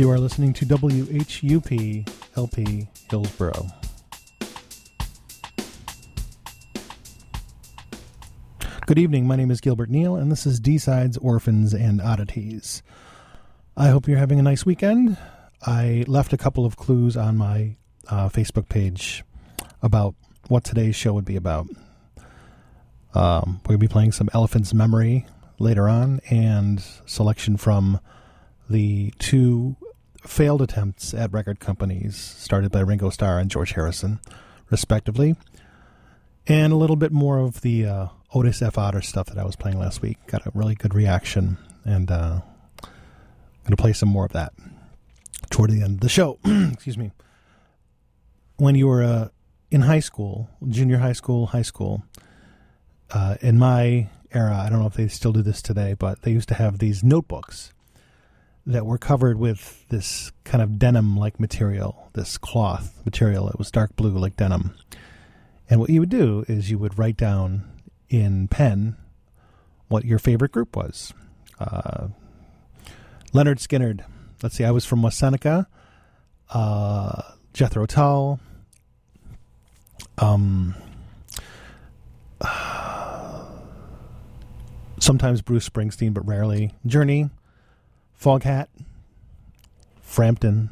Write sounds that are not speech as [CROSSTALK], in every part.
You are listening to WHUP LP Hillsborough. Good evening. My name is Gilbert Neal, and this is D Sides, Orphans, and Oddities. I hope you're having a nice weekend. I left a couple of clues on my uh, Facebook page about what today's show would be about. Um, we'll be playing some Elephant's Memory later on, and selection from the two failed attempts at record companies started by Ringo Starr and George Harrison, respectively, and a little bit more of the uh, Otis F. Otter stuff that I was playing last week. Got a really good reaction, and uh, going to play some more of that toward the end of the show. [CLEARS THROAT] Excuse me. When you were uh, in high school, junior high school, high school, uh, in my era, I don't know if they still do this today, but they used to have these notebooks that were covered with this kind of denim like material, this cloth material. It was dark blue like denim. And what you would do is you would write down in pen what your favorite group was. Uh, Lynyrd Skynyrd. Let's see, I was from West Seneca. Uh, Jethro Tull. Um, sometimes Bruce Springsteen, but rarely. Journey. Foghat, Frampton,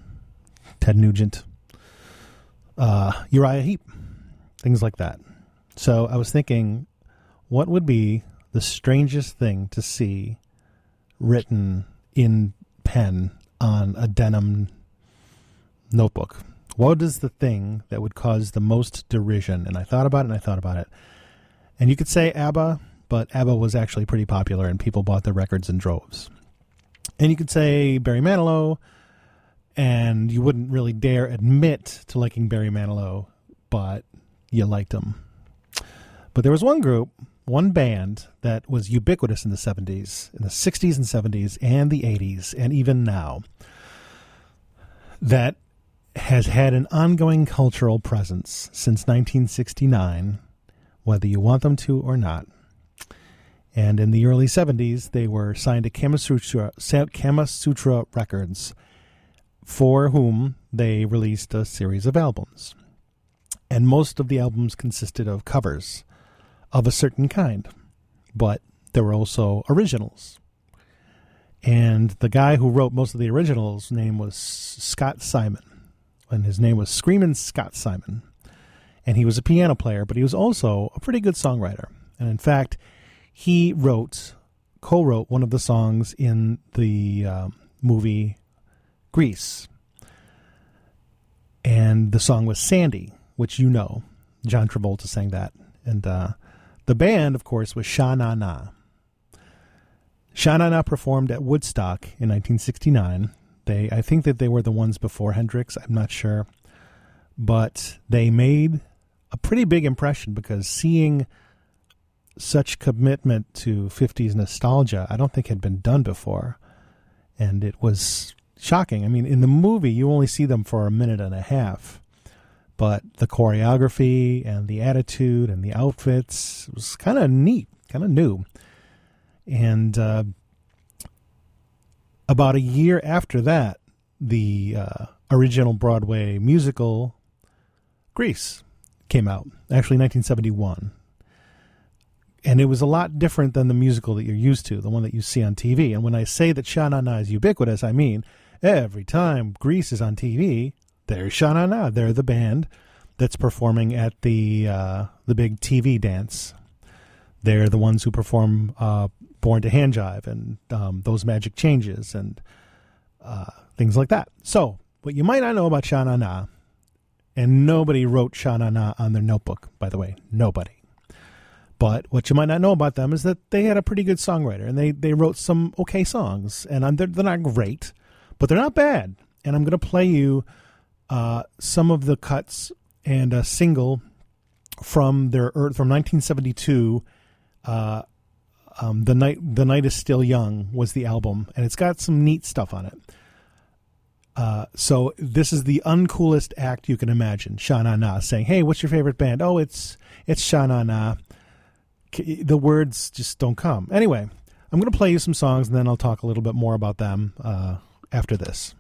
Ted Nugent, uh, Uriah Heep, things like that. So I was thinking, what would be the strangest thing to see written in pen on a denim notebook? What is the thing that would cause the most derision? And I thought about it and I thought about it. And you could say ABBA, but ABBA was actually pretty popular and people bought their records in droves. And you could say Barry Manilow, and you wouldn't really dare admit to liking Barry Manilow, but you liked him. But there was one group, one band that was ubiquitous in the 70s, in the 60s and 70s, and the 80s, and even now, that has had an ongoing cultural presence since 1969, whether you want them to or not. And in the early 70s, they were signed to Kama Sutra, Kama Sutra Records, for whom they released a series of albums. And most of the albums consisted of covers of a certain kind, but there were also originals. And the guy who wrote most of the originals' name was Scott Simon, and his name was Screamin' Scott Simon. And he was a piano player, but he was also a pretty good songwriter. And in fact, he wrote, co wrote one of the songs in the uh, movie Grease. And the song was Sandy, which you know. John Travolta sang that. And uh, the band, of course, was Sha Na Na. Sha Na Na performed at Woodstock in 1969. They, I think that they were the ones before Hendrix. I'm not sure, but they made a pretty big impression because seeing such commitment to 50s nostalgia, I don't think had been done before. And it was shocking. I mean, in the movie, you only see them for a minute and a half, but the choreography and the attitude and the outfits was kind of neat, kind of new. And uh, about a year after that, the uh, original Broadway musical Grease came out, actually 1971 and it was a lot different than the musical that you're used to, the one that you see on TV. And when I say that Sha Na Na is ubiquitous, I mean every time Grease is on TV, there's Sha Na Na. They're the band that's performing at the uh, the big TV dance. They're the ones who perform uh, "Born to Hand Jive" and um, those magic changes and uh, things like that. So, what you might not know about Sha Na Na, and nobody wrote Sha Na Na on their notebook, by the way, nobody but what you might not know about them is that they had a pretty good songwriter and they, they wrote some okay songs. And they're, they're not great, but they're not bad. And I'm going to play you uh, some of the cuts and a single from their from 1972. Uh, um, the night the night is still young was the album, and it's got some neat stuff on it. Uh, so this is the uncoolest act you can imagine. Sha Na Na saying, "Hey, what's your favorite band?" Oh, it's it's Sha Na Na the words just don't come. Anyway, I'm going to play you some songs and then I'll talk a little bit more about them uh, after this.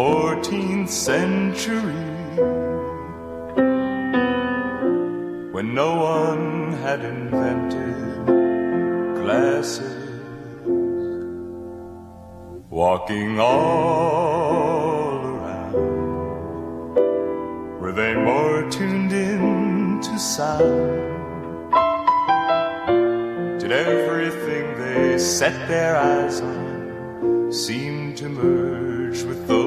14th century when no one had invented glasses walking all around were they more tuned in to sound? Did everything they set their eyes on seem to merge with those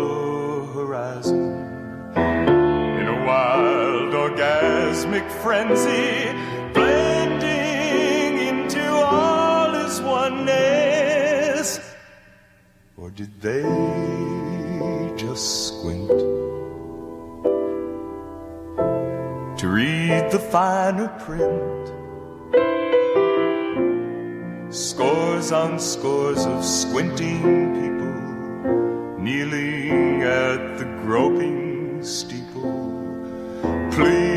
frenzy, blending into all his oneness? Or did they just squint to read the finer print? Scores on scores of squinting people kneeling at the groping steeple. Please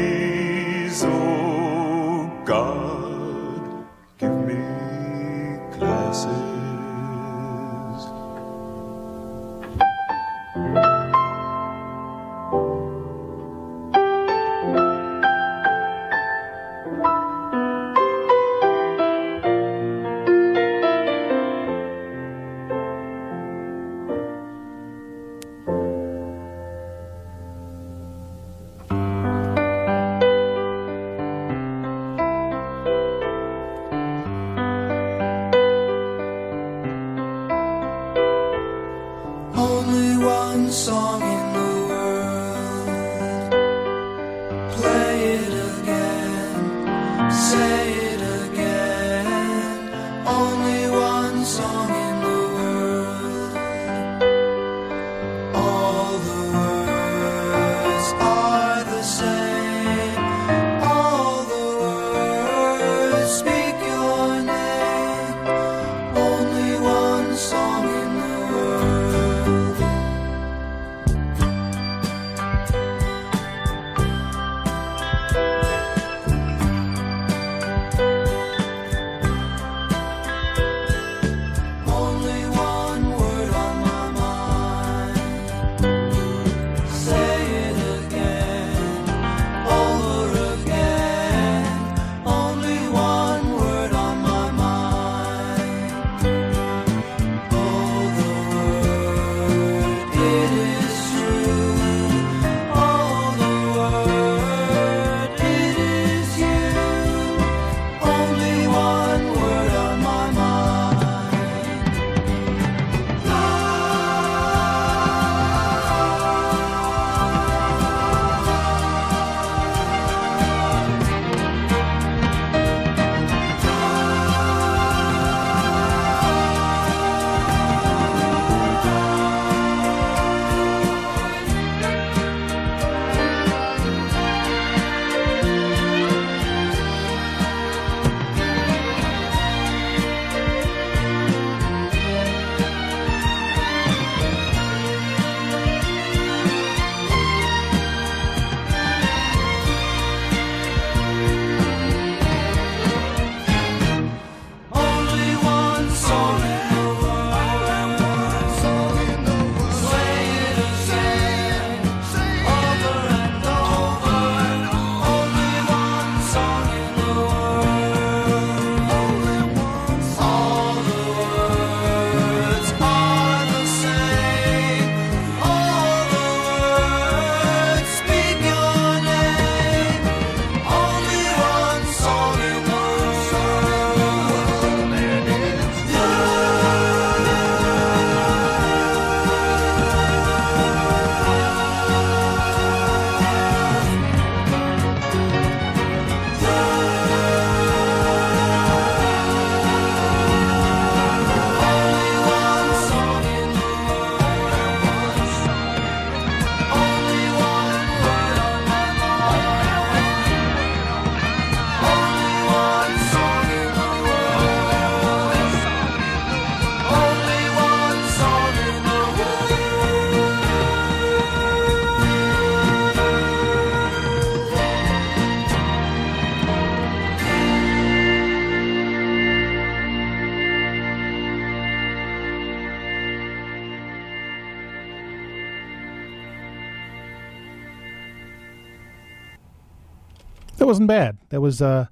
that wasn't bad. That was uh,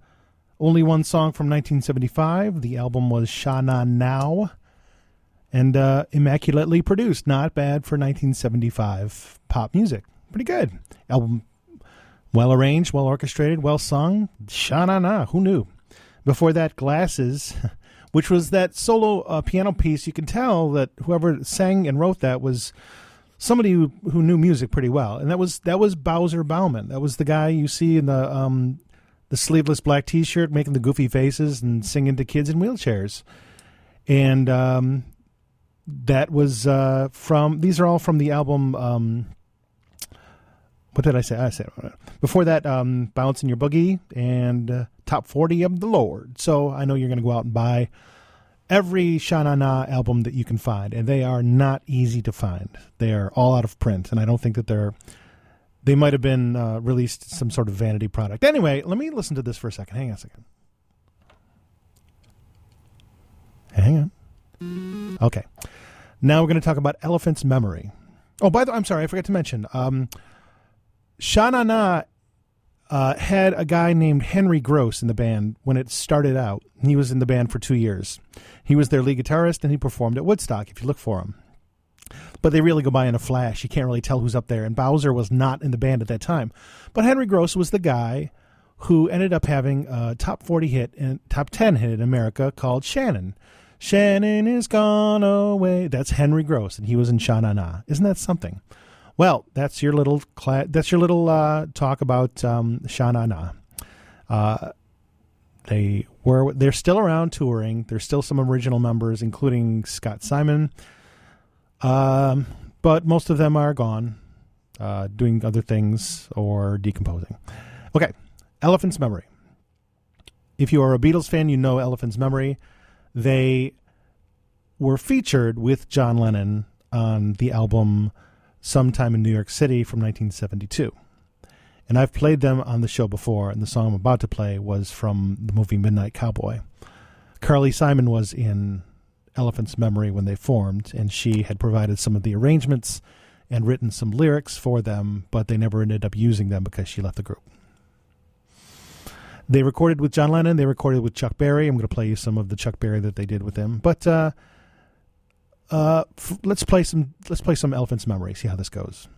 only one song from 1975. The album was Sha Na Now, and uh, immaculately produced. Not bad for 1975 pop music. Pretty good. Album well arranged, well orchestrated, well sung. Sha Na Na. Who knew? Before that, Glasses. [LAUGHS] Which was that solo uh, piano piece? You can tell that whoever sang and wrote that was somebody who, who knew music pretty well, and that was that was Bowzer Bauman. That was the guy you see in the um, the sleeveless black T-shirt, making the goofy faces and singing to kids in wheelchairs, and um, that was uh, from. These are all from the album. Um, what did I say? I said before that, um, "Bouncing Your Boogie" and uh, "Top 40 of the Lord." So I know you're going to go out and buy every Sha Na Na album that you can find, and they are not easy to find. They are all out of print, and I don't think that they're. They might have been uh, released some sort of vanity product. Anyway, let me listen to this for a second. Hang on a second. Hang on. Okay. Now we're going to talk about Elephant's Memory. Oh, by the way, I'm sorry, I forgot to mention. Um, Sha Na Na uh, had a guy named Henry Gross in the band when it started out. He was in the band for two years. He was their lead guitarist and he performed at Woodstock, if you look for him. But they really go by in a flash. You can't really tell who's up there. And Bowzer was not in the band at that time. But Henry Gross was the guy who ended up having a top 40 hit and top 10 hit in America called Shannon. Shannon is gone away. That's Henry Gross, and he was in Sha Na Na. Isn't that something? Well, that's your little cla- that's your little uh, talk about um, Sha Na Na. Uh, they were they're still around touring. There's still some original members, including Scott Simon, um, but most of them are gone, uh, doing other things or decomposing. Okay, Elephant's Memory. If you are a Beatles fan, you know Elephant's Memory. They were featured with John Lennon on the album sometime in New York City from 1972. And I've played them on the show before, and the song I'm about to play was from the movie Midnight Cowboy. Carly Simon was in Elephant's Memory when they formed, and she had provided some of the arrangements and written some lyrics for them, but they never ended up using them because she left the group. They recorded with John Lennon, they recorded with Chuck Berry. I'm going to play you some of the Chuck Berry that they did with him. But uh, uh, f- let's play some. Let's play some Elephant's Memory. See how this goes.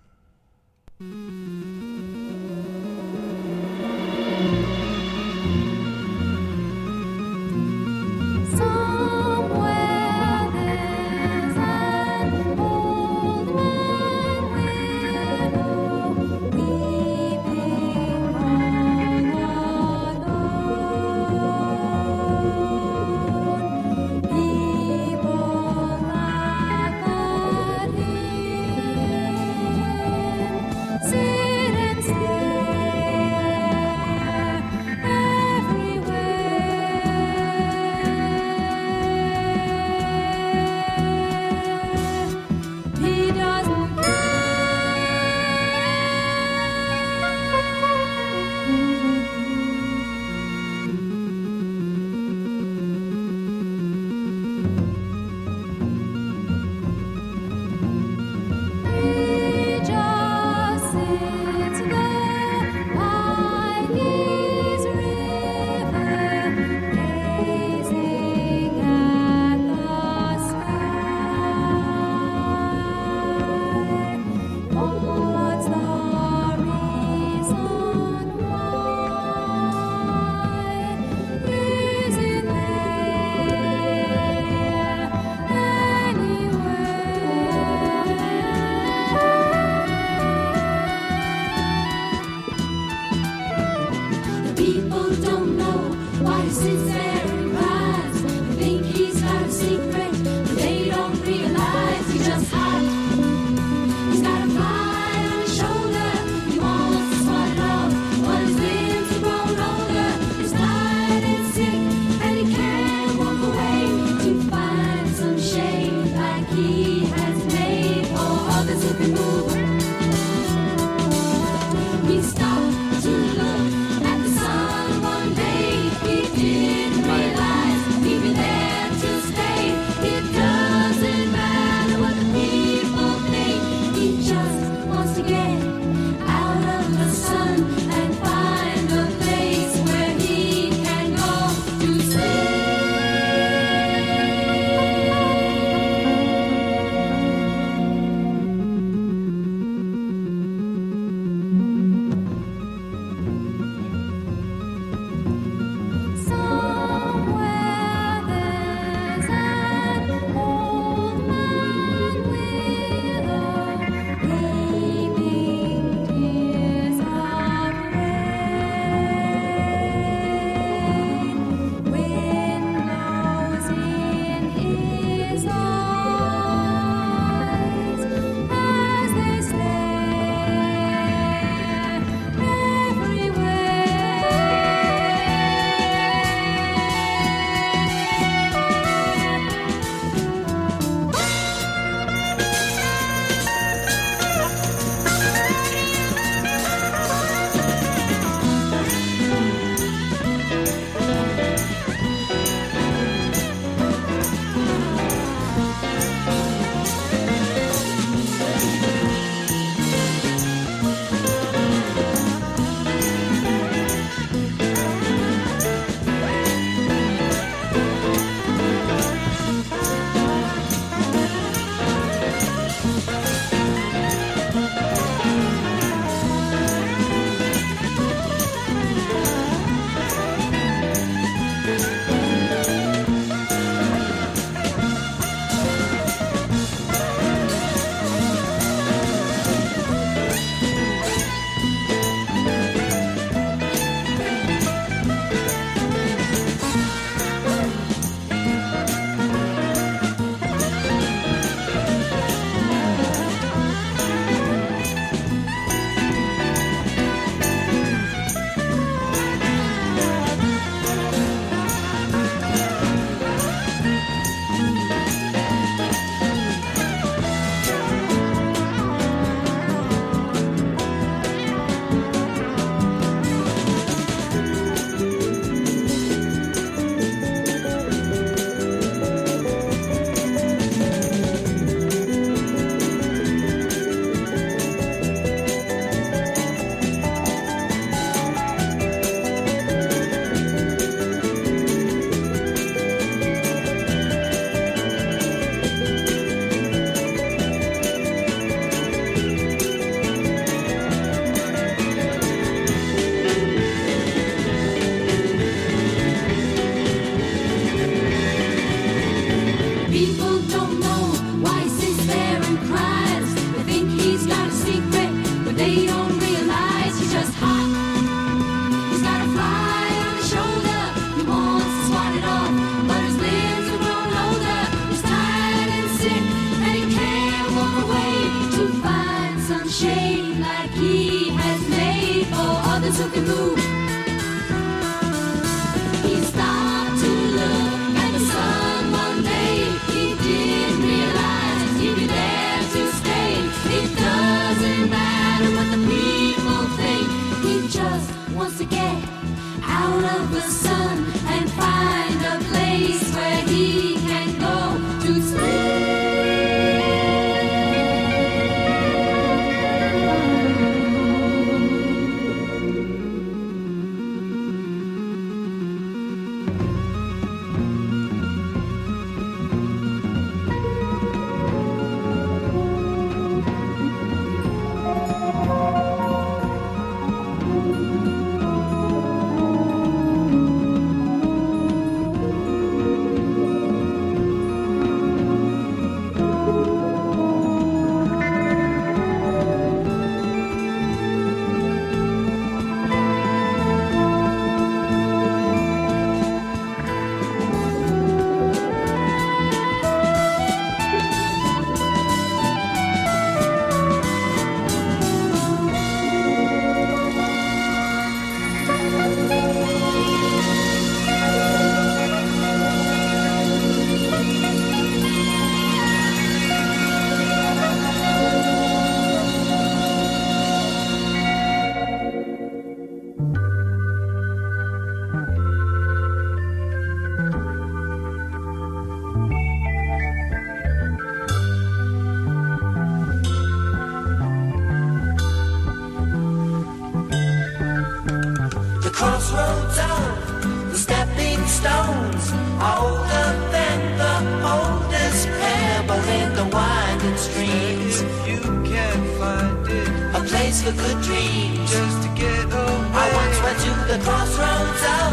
Crossroads of the stepping stones are older than the oldest pebble in the winding streams. If you can't find it, A place for good dreams. just to get away. I once went to the crossroads of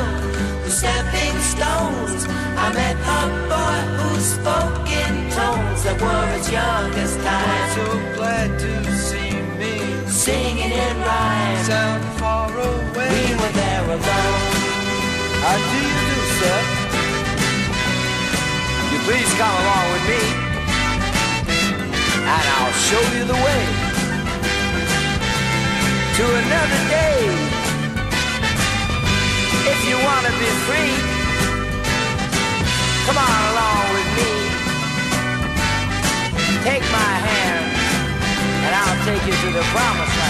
the stepping stones. I met a boy who spoke in tones that were as young as I'm time, so glad to see me singing in rhyme. sound far away. Were there. How do you do, sir? You please come along with me, and I'll show you the way to another day. If you want to be free, come on along with me. Take my hand, and I'll take you to the promised land.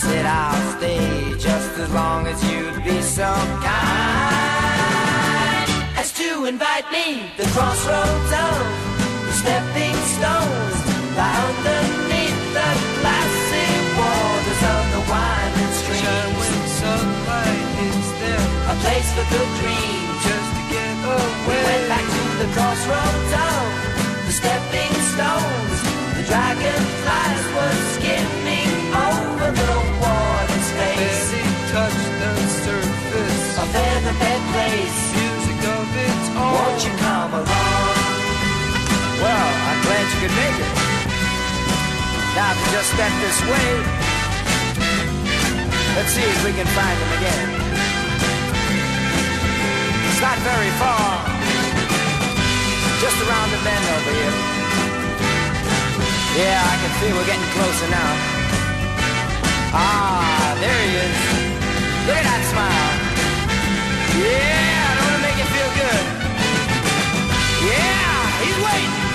Said I'll stay just as long as you'd be so kind. as to invite me the crossroads of the stepping stones lie underneath the glassy waters of the winding streams sunlight hits them, a place for good dreams just to get we away. went back to the crossroads of the stepping stones the dragonflies bed place Music of its own. won't you come along Well, I'm glad you could make it. Now, if you just step this way, let's see if we can find them again. It's not very far, just around the bend over here. Yeah, I can feel we're getting closer now. Ah, there he is. Look at that smile. Yeah, I want to make you feel good. Yeah, he's waiting.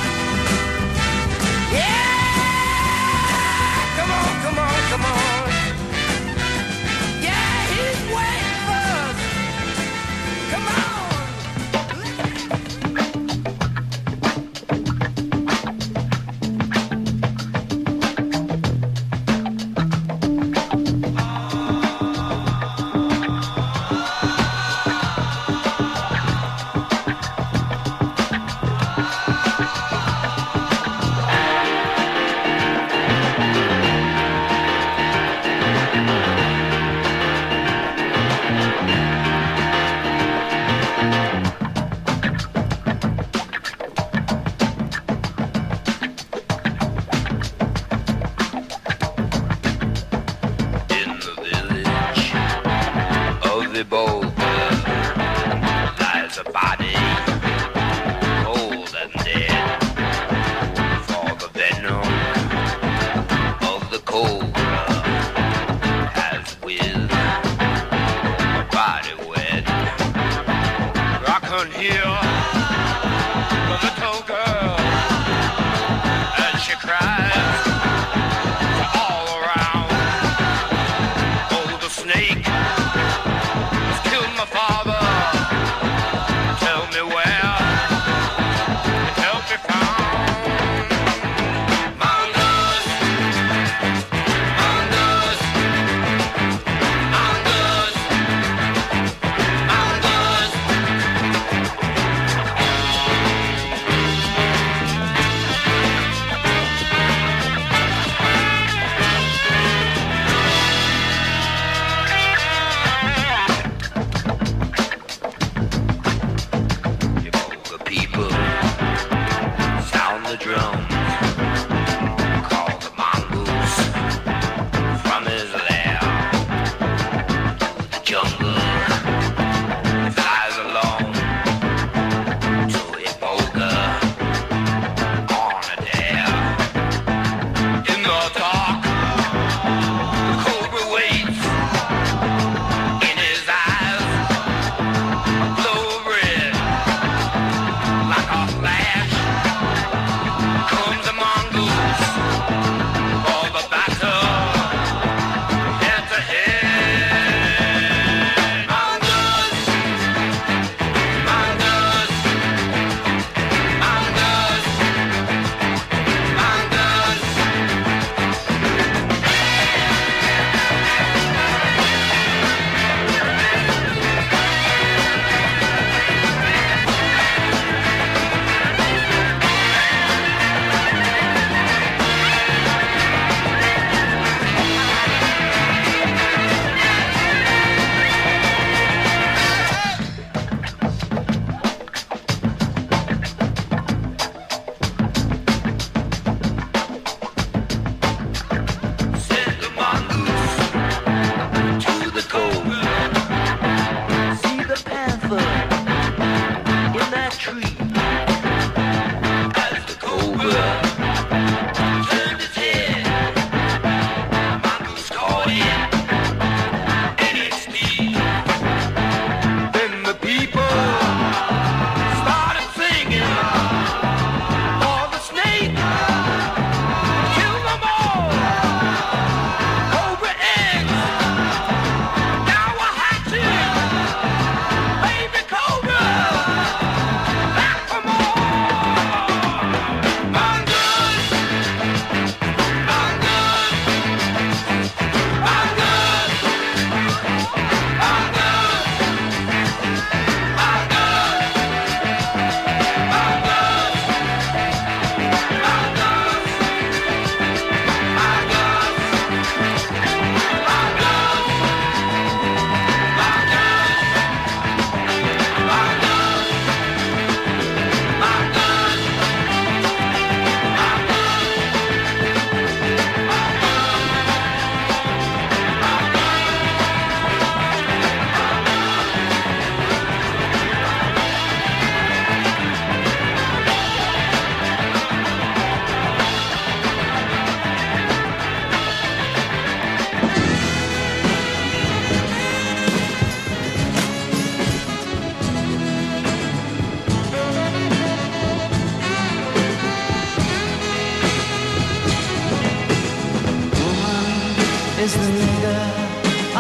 Is the nigger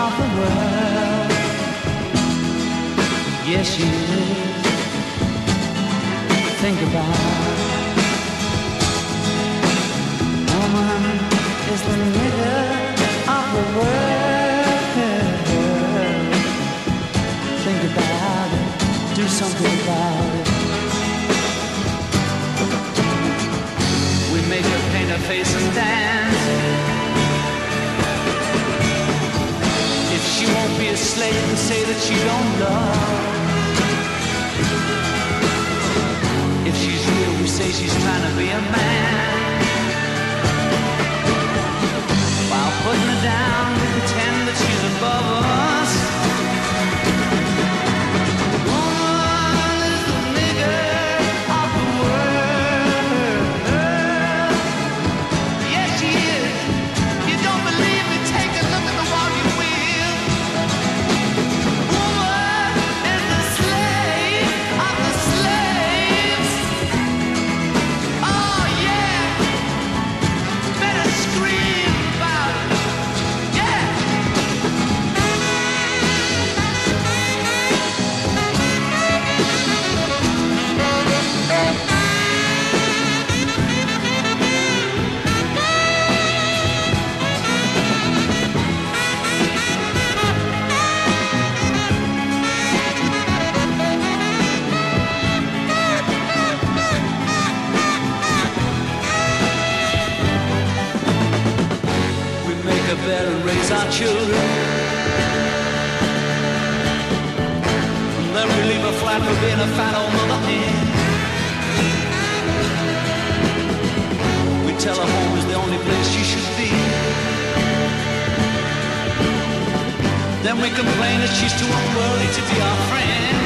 of the world. Yes, she is. Think about it. Woman is the nigger of the world. Think about it. Do something about it. We make her paint her face and dance. She won't be a slave and say that she don't love. If she's real, we say she's trying to be a man. While putting her down, our children. And then we leave her flat for being a fat old mother hen. We tell her home is the only place she should be. Then we complain that she's too unworthy to be our friend.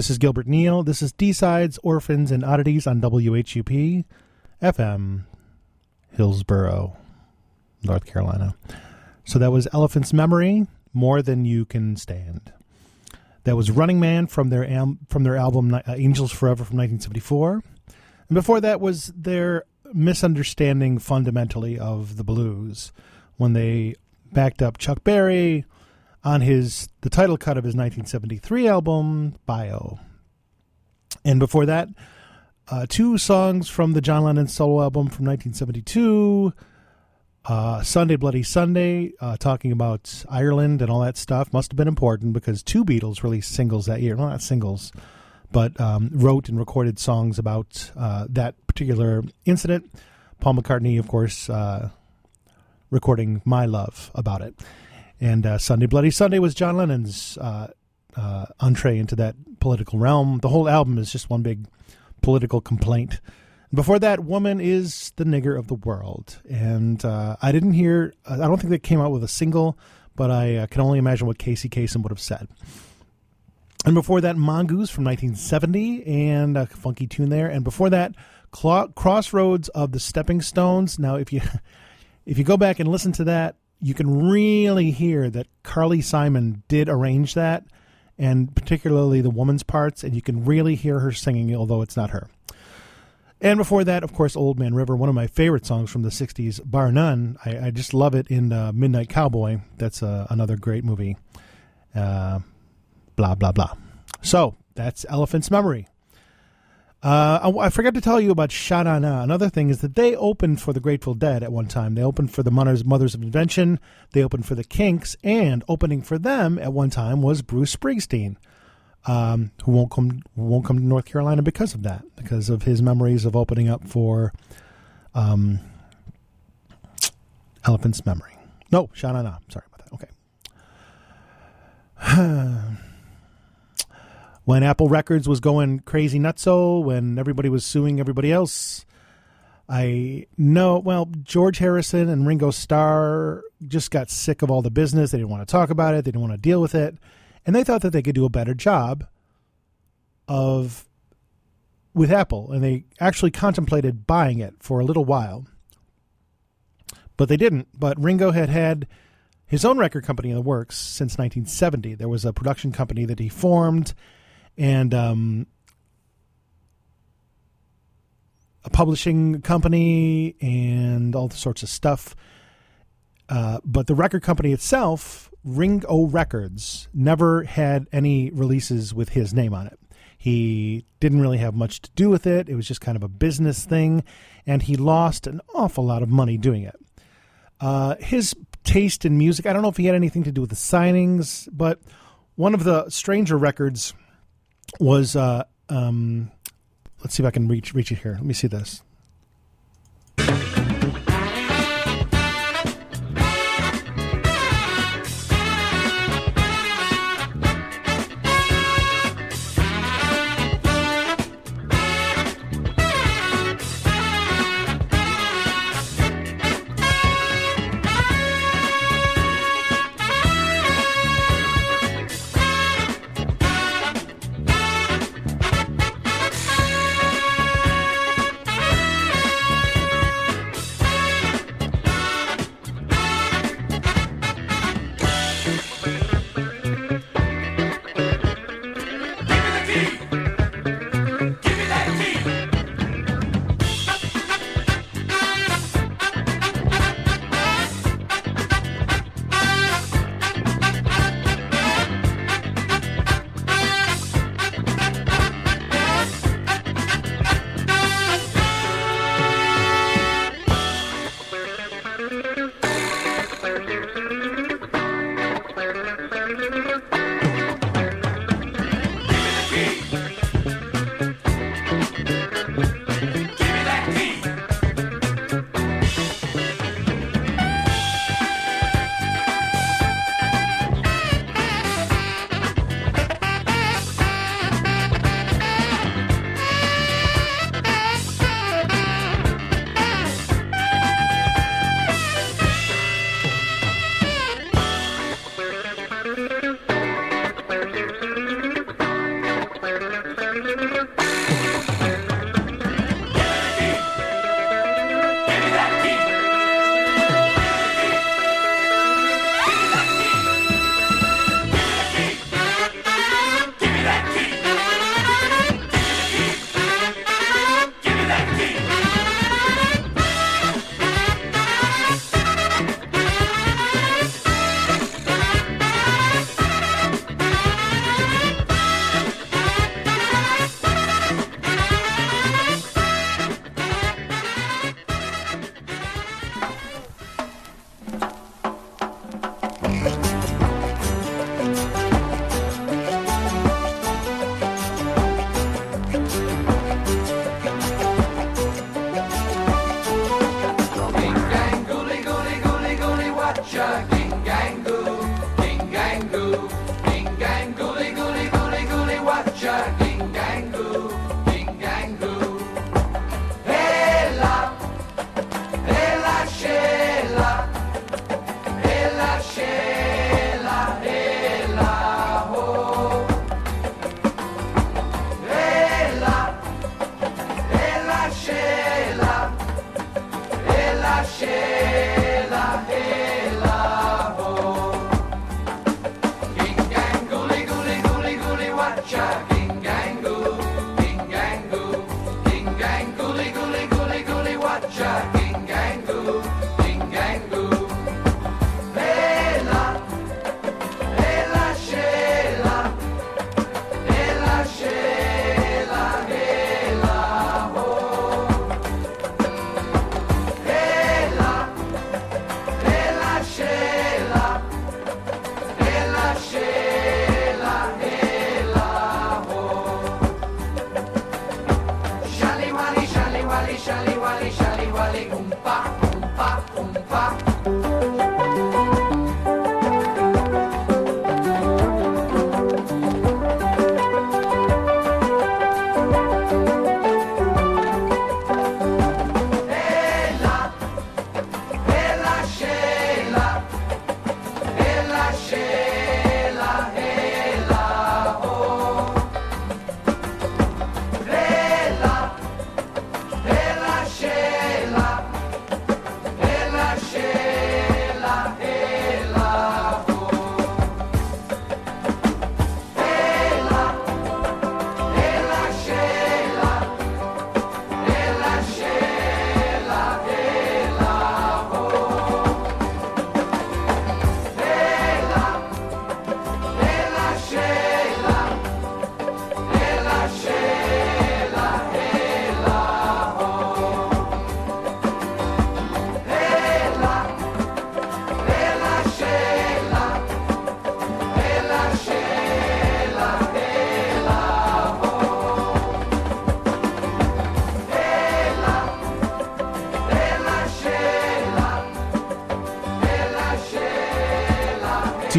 This is Gilbert Neal. This is D-Sides, Orphans, and Oddities on WHUP FM, Hillsborough, North Carolina. So that was Elephant's Memory, More Than You Can Stand. That was Running Man from their al- from their album uh, Angels Forever from 1974. And before that was their misunderstanding fundamentally of the blues when they backed up Chuck Berry on his the title cut of his 1973 album Bio. And before that, uh, two songs from the John Lennon solo album from 1972. Uh, Sunday Bloody Sunday, uh, talking about Ireland and all that stuff, must have been important because two Beatles released singles that year. Well, not singles, but um, wrote and recorded songs about uh, that particular incident. Paul McCartney, of course, uh, recording My Love about it. And uh, Sunday Bloody Sunday was John Lennon's uh, uh, entree into that political realm. The whole album is just one big political complaint. Before that, Woman is the Nigger of the World. And uh, I didn't hear, I don't think they came out with a single, but I uh, can only imagine what Casey Kasem would have said. And before that, Mongoose from 1970 and a funky tune there. And before that, Crossroads of the Stepping Stones. Now, if you [LAUGHS] if you go back and listen to that, you can really hear that Carly Simon did arrange that, and particularly the woman's parts, and you can really hear her singing, although it's not her. And before that, of course, Old Man River, one of my favorite songs from the 60s, bar none. I, I just love it in uh, Midnight Cowboy. That's uh, another great movie. Uh, blah, blah, blah. So that's Elephant's Memory. Uh, I, I forgot to tell you about Sha-Na-Na. Another thing is that they opened for the Grateful Dead at one time. They opened for the Mothers, Mothers of Invention. They opened for the Kinks, and opening for them at one time was Bruce Springsteen, um, who won't come won't come to North Carolina because of that, because of his memories of opening up for um, Elephant's Memory. No, Sha-Na-Na. Sorry about that. Okay. [SIGHS] when Apple Records was going crazy nutso, when everybody was suing everybody else. I know, well, George Harrison and Ringo Starr just got sick of all the business. They didn't want to talk about it, they didn't want to deal with it. And they thought that they could do a better job of with Apple. And they actually contemplated buying it for a little while. But they didn't. But Ringo had had his own record company in the works since 1970. There was a production company that he formed and um, a publishing company and all the sorts of stuff. Uh, but the record company itself, Ringo Records, never had any releases with his name on it. He didn't really have much to do with it. It was just kind of a business thing, and he lost an awful lot of money doing it. Uh, his taste in music, I don't know if he had anything to do with the signings, but one of the stranger records was uh, um, let's see if I can reach reach it here. Let me see this.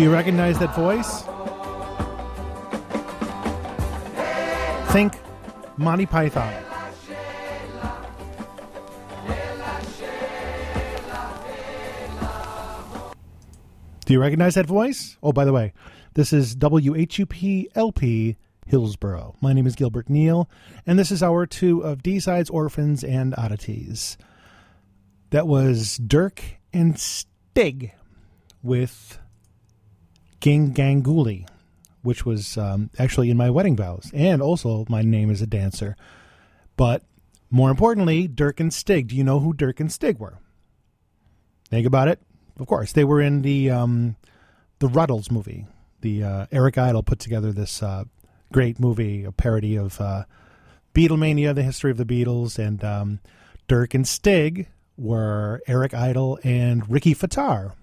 Do you recognize that voice? Think Monty Python. Do you recognize that voice? Oh, by the way, this is WHUPLP Hillsborough. My name is Gilbert Neal, and this is hour two of D Sides, Orphans, and Oddities. That was Dirk and Stig with Ging Gang Goolie, which was um, actually in my wedding vows, and also my name is a dancer. But more importantly, Dirk and Stig. Do you know who Dirk and Stig were? Think about it. Of course, they were in the um, the Rutles movie. The uh, Eric Idle put together this uh, great movie, a parody of uh, Beatlemania, the history of the Beatles, and um, Dirk and Stig were Eric Idle and Rikki Fataar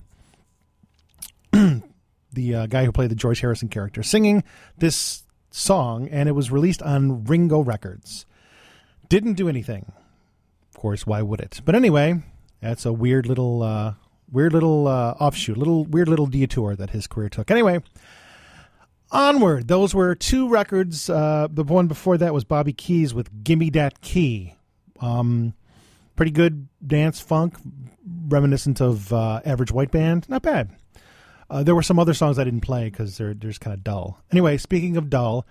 [CLEARS THROAT] the uh, guy who played the George Harrison character, singing this song, and it was released on Ring O' Records. Didn't do anything. Of course, why would it? But anyway, that's a weird little, uh, weird little uh, offshoot, little weird little detour that his career took. Anyway, onward. Those were two records. Uh, the one before that was Bobby Keys with "Gimme Dat Key." Um, pretty good dance funk, reminiscent of uh, Average White Band. Not bad. Uh, there were some other songs I didn't play because they're, they're just kind of dull. Anyway, speaking of dull,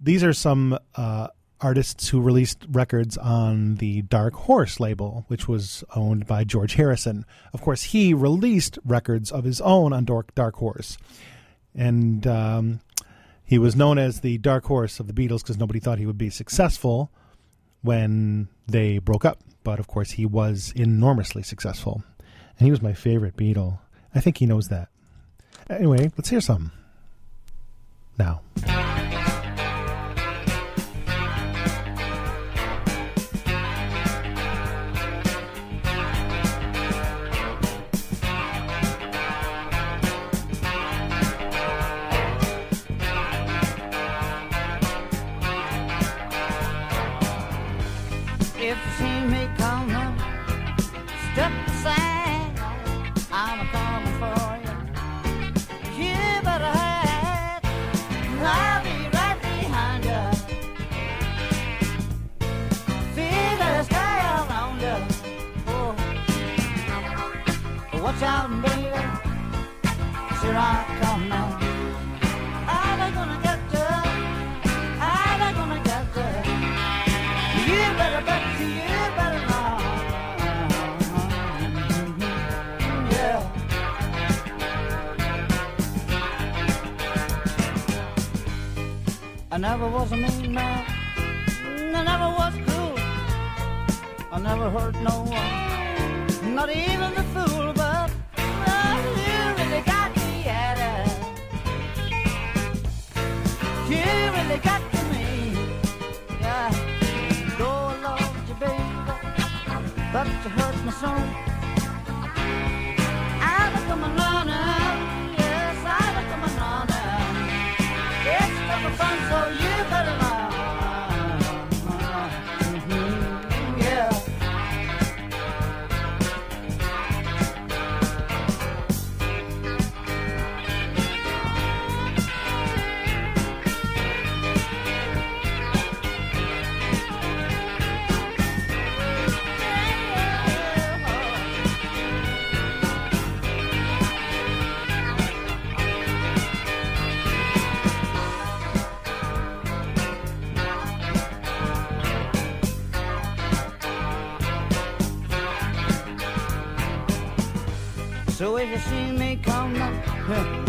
these are some uh, artists who released records on the Dark Horse label, which was owned by George Harrison. Of course, he released records of his own on Dark, Dark Horse. And um, he was known as the Dark Horse of the Beatles because nobody thought he would be successful when they broke up. But of course, he was enormously successful. And he was my favorite Beatle. I think he knows that. Anyway, let's hear some now. Never was a mean man. I never was cruel. I never hurt no one, not even the fool. But oh, you really got me at it. You really got to me. Yeah. Though I loved you, baby, but you hurt me so. Me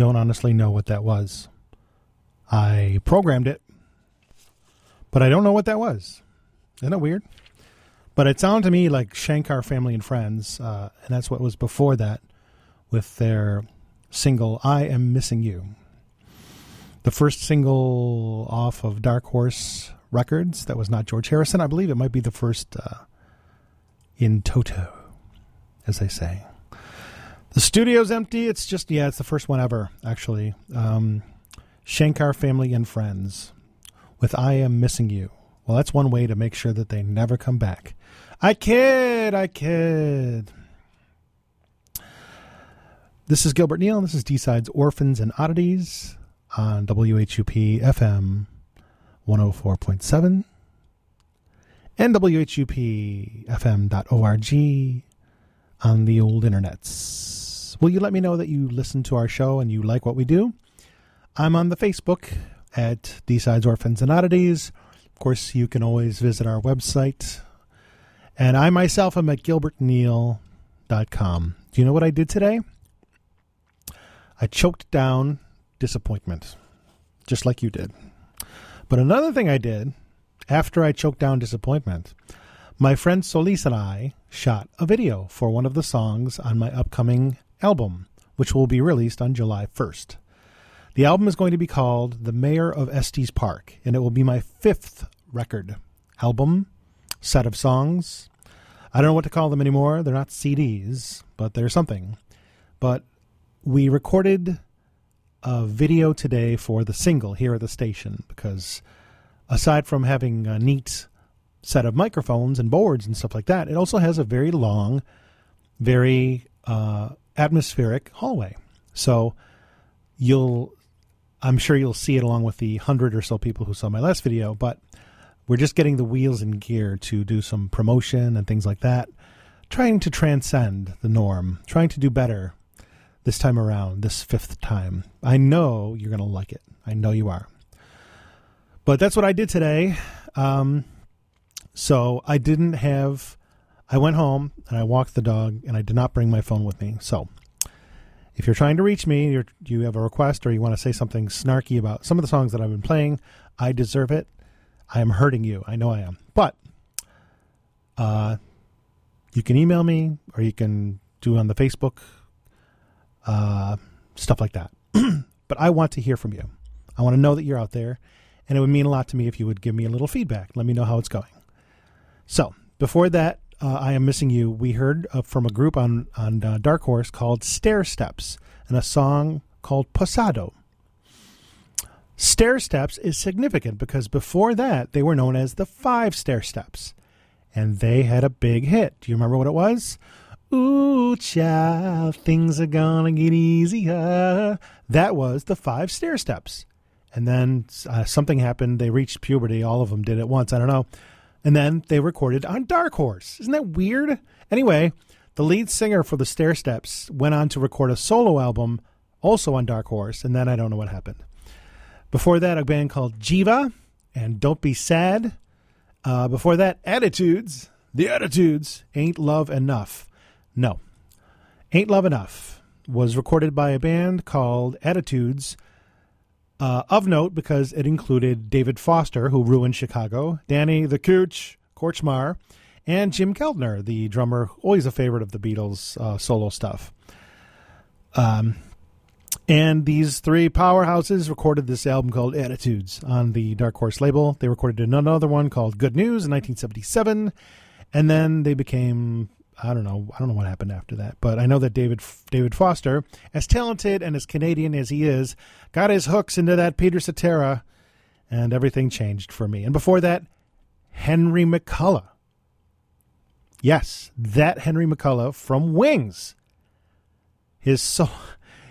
don't honestly know what that was. I programmed it, but I don't know what that was. Isn't that weird? But it sounded to me like Shankar Family and Friends, uh, and that's what was before that with their single "I Am Missing You." The first single off of Dark Horse Records that was not George Harrison. I believe it might be the first uh, in toto, as they say. The studio's empty. It's just yeah, it's the first one ever actually. Um, Shankar Family and Friends with "I Am Missing You." Well, that's one way to make sure that they never come back. I kid, I kid. This is Gilbert Neal. and This is D-Sides Orphans and Oddities on WHUP FM 104.7 and WHUP FM.org on the old internets. Will you let me know that you listen to our show and you like what we do? I'm on the Facebook at D-Sides Orphans and Oddities. Of course, you can always visit our website. And I myself am at gilbertneal.com. Do you know what I did today? I choked down disappointment, just like you did. But another thing I did after I choked down disappointment, my friend Solis and I shot a video for one of the songs on my upcoming album, which will be released on July 1st. The album is going to be called The Mayor of Estes Park, and it will be my fifth record album, set of songs. I don't know what to call them anymore. They're not CDs, but they're something. But we recorded a video today for the single here at the station because aside from having a neat set of microphones and boards and stuff like that, it also has a very long, very uh, atmospheric hallway. So you'll, I'm sure you'll see it along with the hundred or so people who saw my last video, but we're just getting the wheels in gear to do some promotion and things like that, trying to transcend the norm, trying to do better this time around, this fifth time. I know you're going to like it. I know you are. But that's what I did today. Um, so I didn't have. I went home and I walked the dog, and I did not bring my phone with me. So if you're trying to reach me, you're, you have a request, or you want to say something snarky about some of the songs that I've been playing, I deserve it. I am hurting you. I know I am. But uh, you can email me, or you can do it on the Facebook, uh, stuff like that. [CLEARS THROAT] but I want to hear from you. I want to know that you're out there, and it would mean a lot to me if you would give me a little feedback. Let me know how it's going. So before that, uh, I am missing you. We heard uh, from a group on on uh, Dark Horse called Stairsteps and a song called Pasado. Stair Steps is significant because before that they were known as the Five Stairsteps, and they had a big hit. Do you remember what it was? Ooh, child, things are gonna get easier. That was the Five Stairsteps, and then uh, something happened. They reached puberty. All of them did at once. I don't know. And then they recorded on Dark Horse. Isn't that weird? Anyway, the lead singer for the Stairsteps went on to record a solo album also on Dark Horse, and then I don't know what happened. Before that, a band called Jiva and Don't Be Sad. Uh, before that, Attitudes. The Attitudes Ain't Love Enough. No, Ain't Love Enough was recorded by a band called Attitudes. Uh, of note because it included David Foster, who ruined Chicago, Danny the Kootch Kortchmar, and Jim Keltner, the drummer, always a favorite of the Beatles uh, solo stuff. Um, and these three powerhouses recorded this album called Attitudes on the Dark Horse label. They recorded another one called Good News in 1977, and then they became I don't know I don't know what happened after that, but I know that David David Foster, as talented and as Canadian as he is, got his hooks into that Peter Cetera, and everything changed for me. And before that, Henry McCullough. Yes, that Henry McCullough from Wings. His so,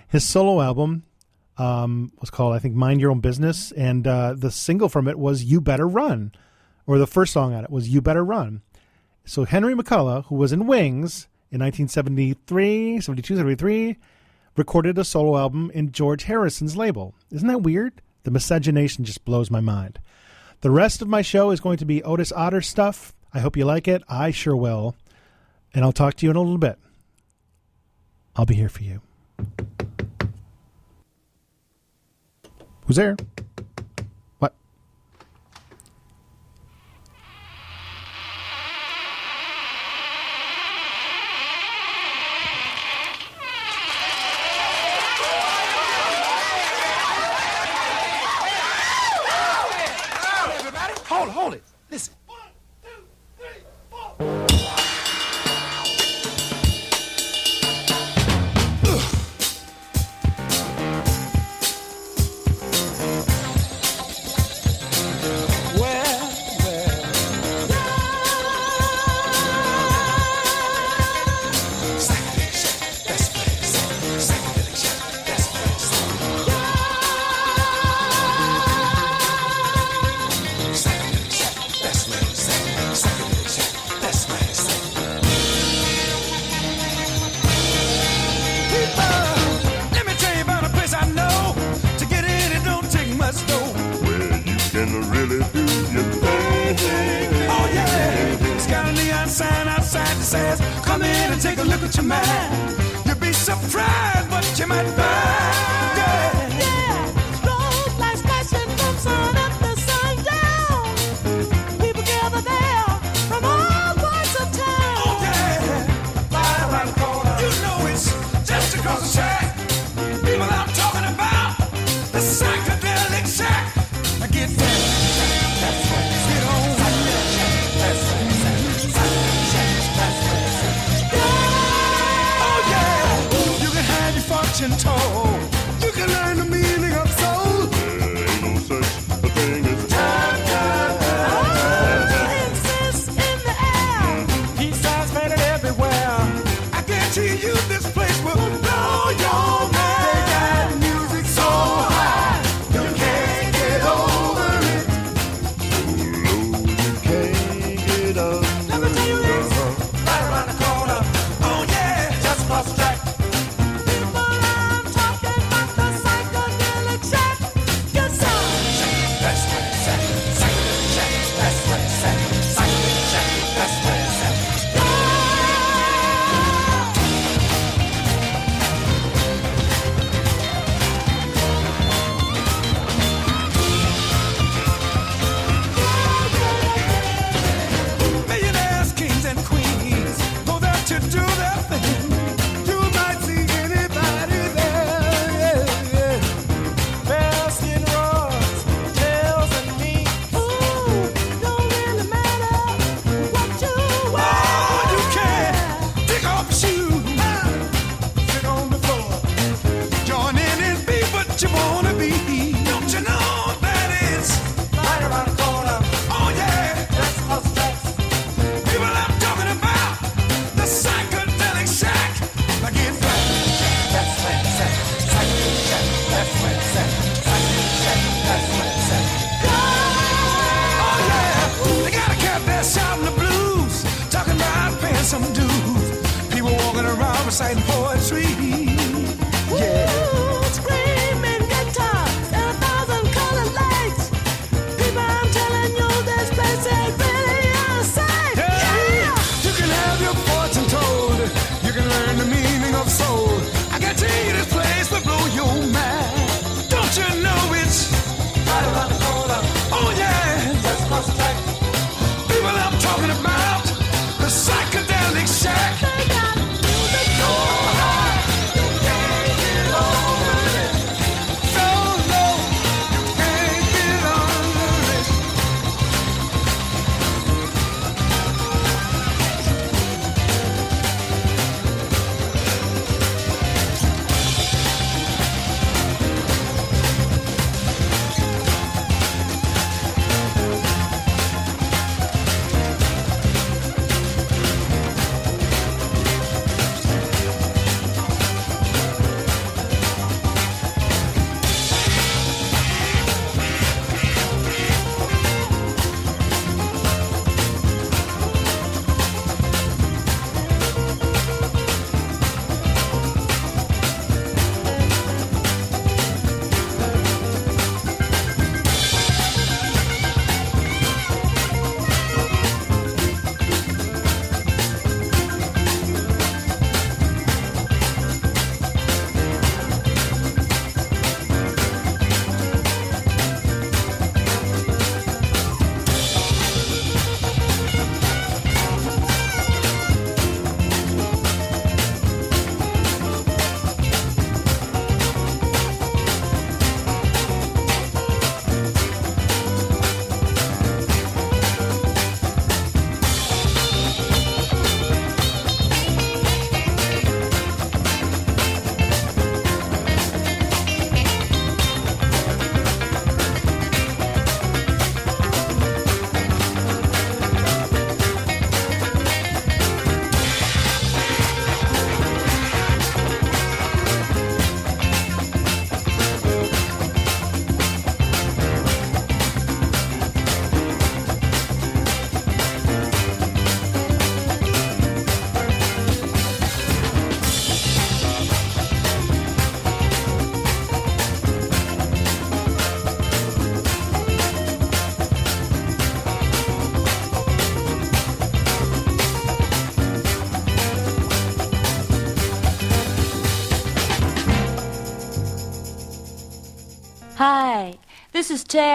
his solo album um, was called, I think, Mind Your Own Business, and uh, the single from it was You Better Run, or the first song on it was You Better Run. So Henry McCullough, who was in Wings in 1973, 72, 73, recorded a solo album in George Harrison's label. Isn't that weird? The miscegenation just blows my mind. The rest of my show is going to be Otis Otter stuff. I hope you like it. I sure will. And I'll talk to you in a little bit. I'll be here for you. Who's there? Listen. One, two, three, four. take a look at your man. You'd be surprised what you might find. reciting poetry.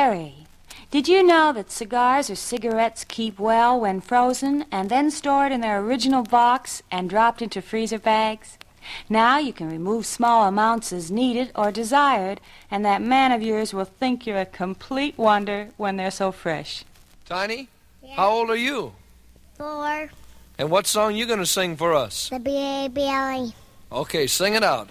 Terry. Did you know that cigars or cigarettes keep well when frozen and then stored in their original box and dropped into freezer bags? Now you can remove small amounts as needed or desired, and that man of yours will think you're a complete wonder when they're so fresh. Tiny, how old are you? Four. And what song you gonna sing for us? The B-A-B-L-E. Okay, sing it out.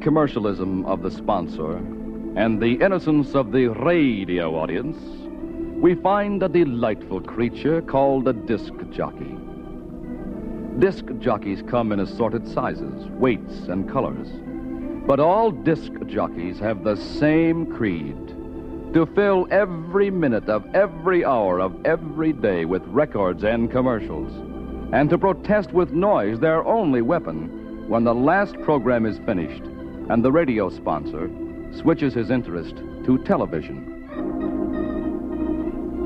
Commercialism of the sponsor and the innocence of the radio audience, we find a delightful creature called a disc jockey. Disc jockeys come in assorted sizes, weights, and colors. But all disc jockeys have the same creed to fill every minute of every hour of every day with records and commercials, and to protest with noise their only weapon when the last program is finished and the radio sponsor switches his interest to television.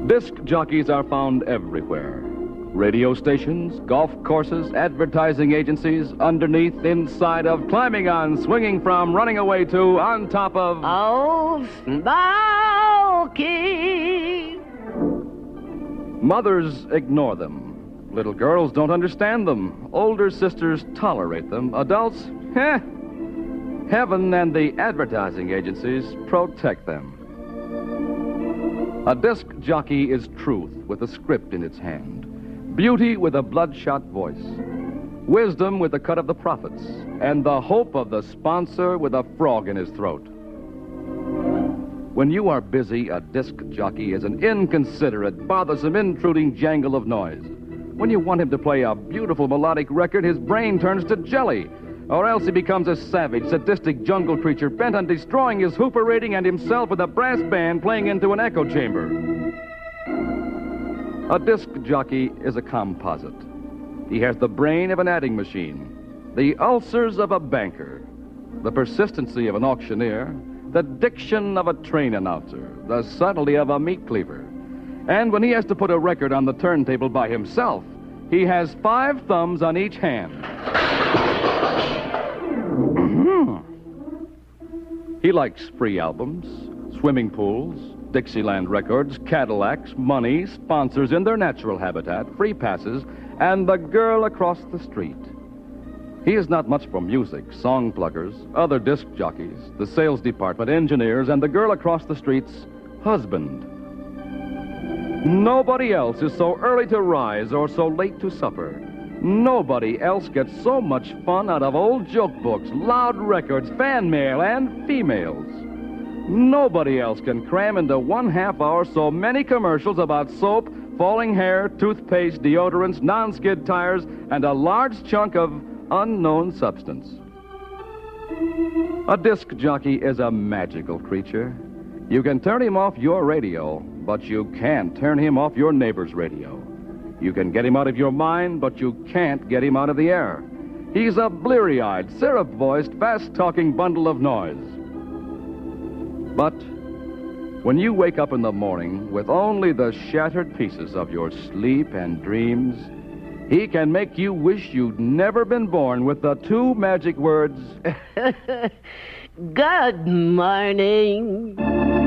Disc jockeys are found everywhere radio stations, golf courses, advertising agencies, underneath, inside of, climbing on, swinging from, running away to, on top of. Oh, Smokey! Mothers ignore them. Little girls don't understand them. Older sisters tolerate them. Adults, heh. Heaven and the advertising agencies protect them. A disc jockey is truth with a script in its hand, beauty with a bloodshot voice, wisdom with the cut of the prophets, and the hope of the sponsor with a frog in his throat. When you are busy, a disc jockey is an inconsiderate, bothersome, intruding jangle of noise. When you want him to play a beautiful melodic record, his brain turns to jelly. Or else he becomes a savage, sadistic jungle creature bent on destroying his Hooper rating and himself with a brass band playing into an echo chamber. A disc jockey is a composite. He has the brain of an adding machine, the ulcers of a banker, the persistency of an auctioneer, the diction of a train announcer, the subtlety of a meat cleaver. And when he has to put a record on the turntable by himself, he has five thumbs on each hand. Mm-hmm. he likes free albums, swimming pools, Dixieland records, Cadillacs, money, sponsors in their natural habitat, free passes, and the girl across the street. He is not much for music, song pluggers, other disc jockeys, the sales department, engineers, and the girl across the street's husband. Nobody else is so early to rise or so late to supper. Nobody else gets so much fun out of old joke books, loud records, fan mail, and females. Nobody else can cram into one half hour so many commercials about soap, falling hair, toothpaste, deodorants, non skid tires, and a large chunk of unknown substance. A disc jockey is a magical creature. You can turn him off your radio, but you can't turn him off your neighbor's radio. You can get him out of your mind, but you can't get him out of the air. He's a bleary eyed, syrup voiced, fast talking bundle of noise. But when you wake up in the morning with only the shattered pieces of your sleep and dreams, he can make you wish you'd never been born with the two magic words. [LAUGHS] Good morning.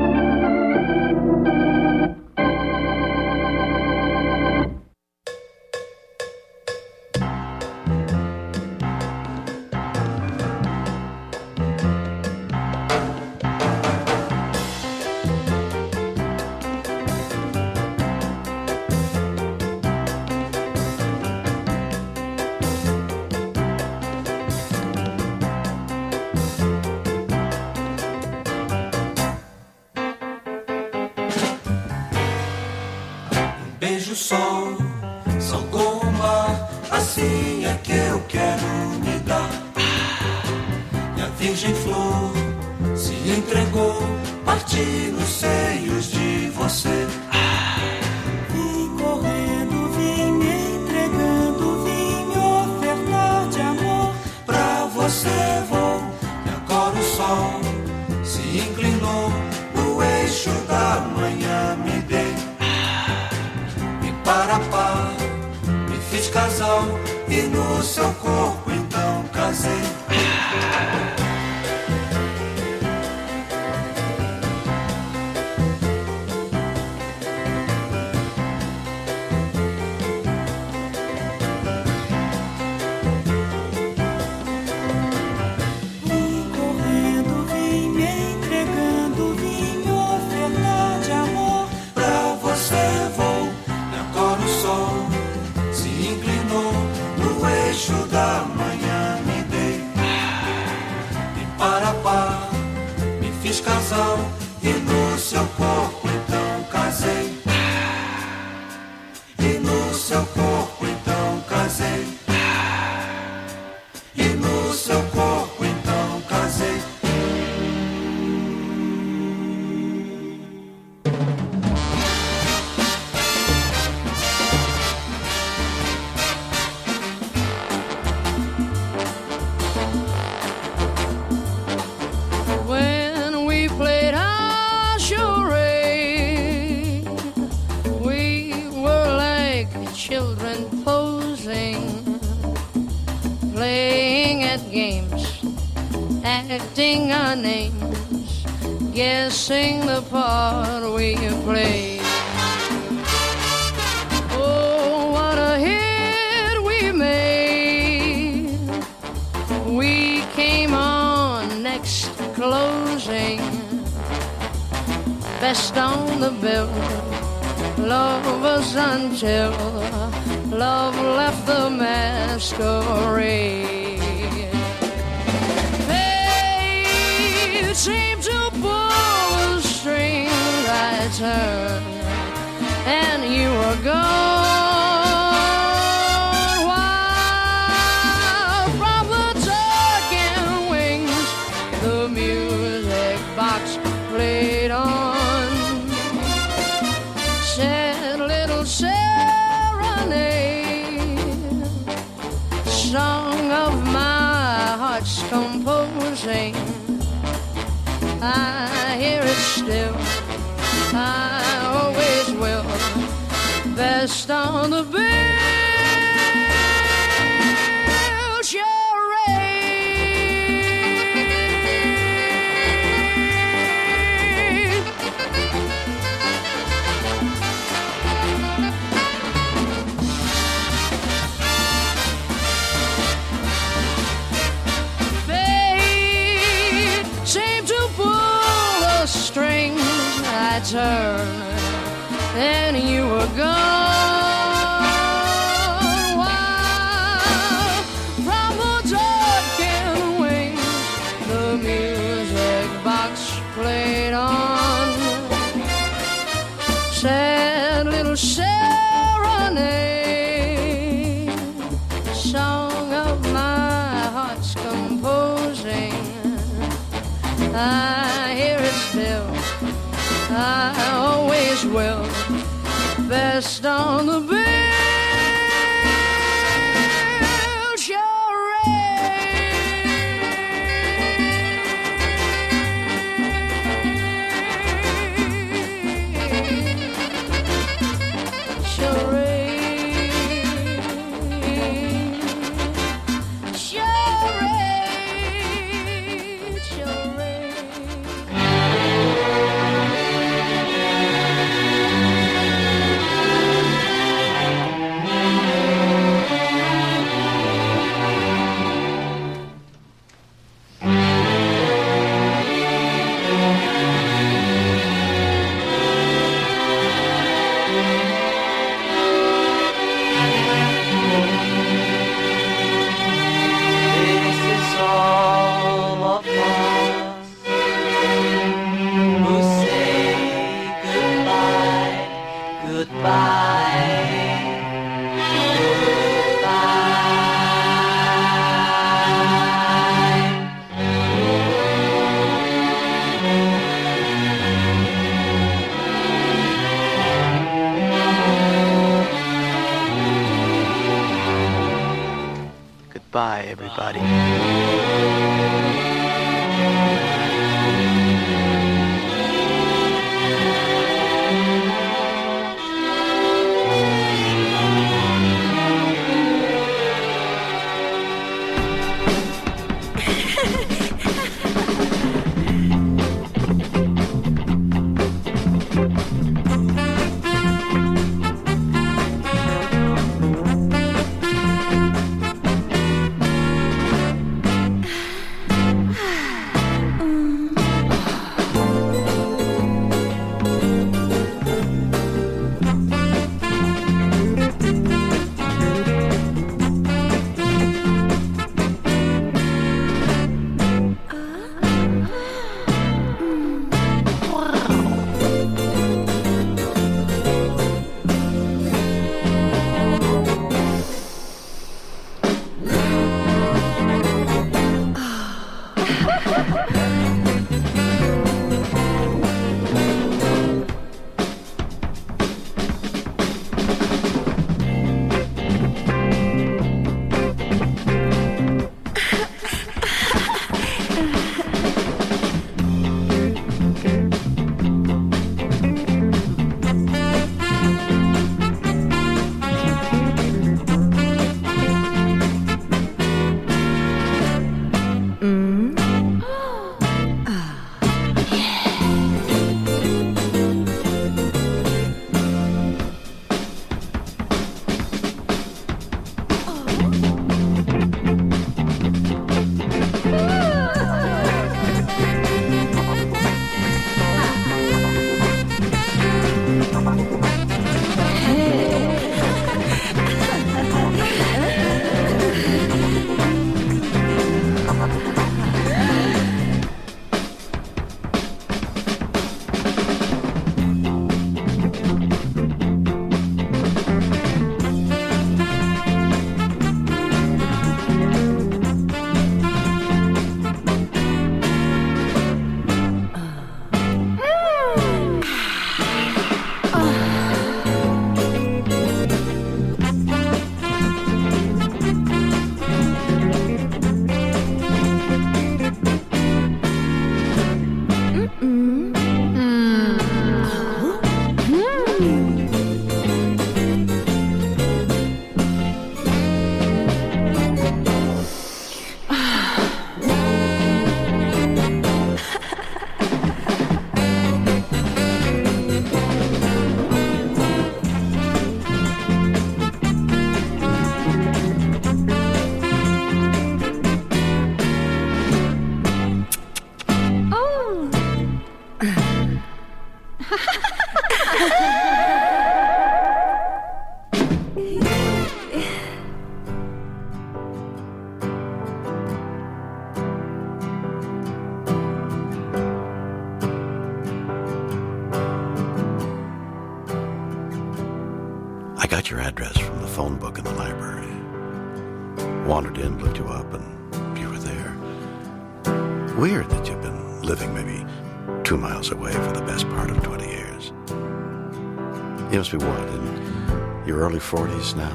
You must be what, in your early 40s now?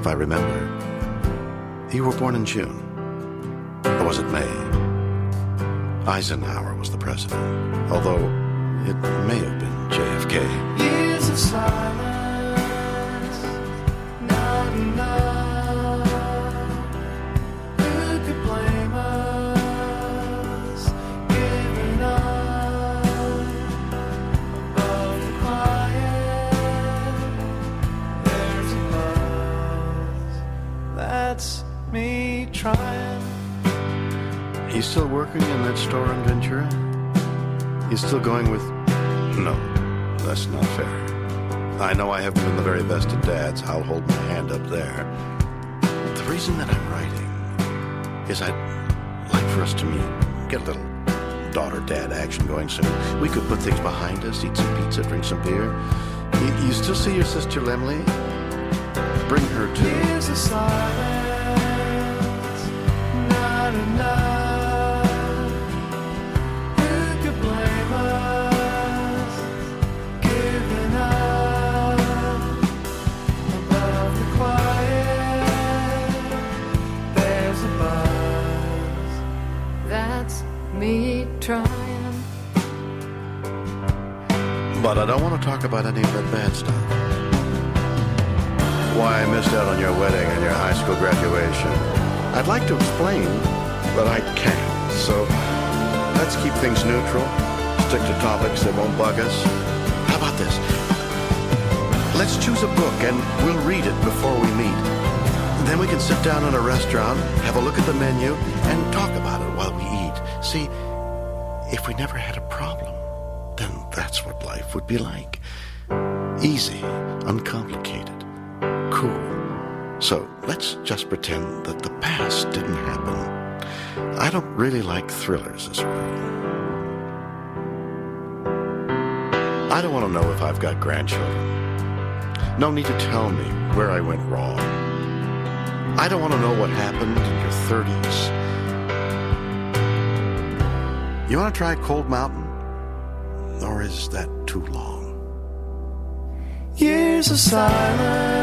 If I remember. You were born in June. Or was it May? Eisenhower was the president, although it may have been JFK. Years of silence, still going with. No, that's not fair. I know I haven't been the very best of dads. I'll hold my hand up there. The reason that I'm writing is I'd like for us to meet, get a little daughter dad action going soon. We could put things behind us, eat some pizza, drink some beer. You, you still see your sister Lemley? Bring her too. I'd like to explain, but I can't. So let's keep things neutral. Stick to topics that won't bug us. How about this? Let's choose a book and we'll read it before we meet. Then we can sit down in a restaurant, have a look at the menu, and talk about it while we eat. See, if we never had a problem, then that's what life would be like. Easy, uncomplicated, just pretend that the past didn't happen. I don't really like thrillers as a rule. I don't want to know if I've got grandchildren. No need to tell me where I went wrong. I don't want to know what happened in your 30s. You want to try Cold Mountain? Or is that too long? Years of silence,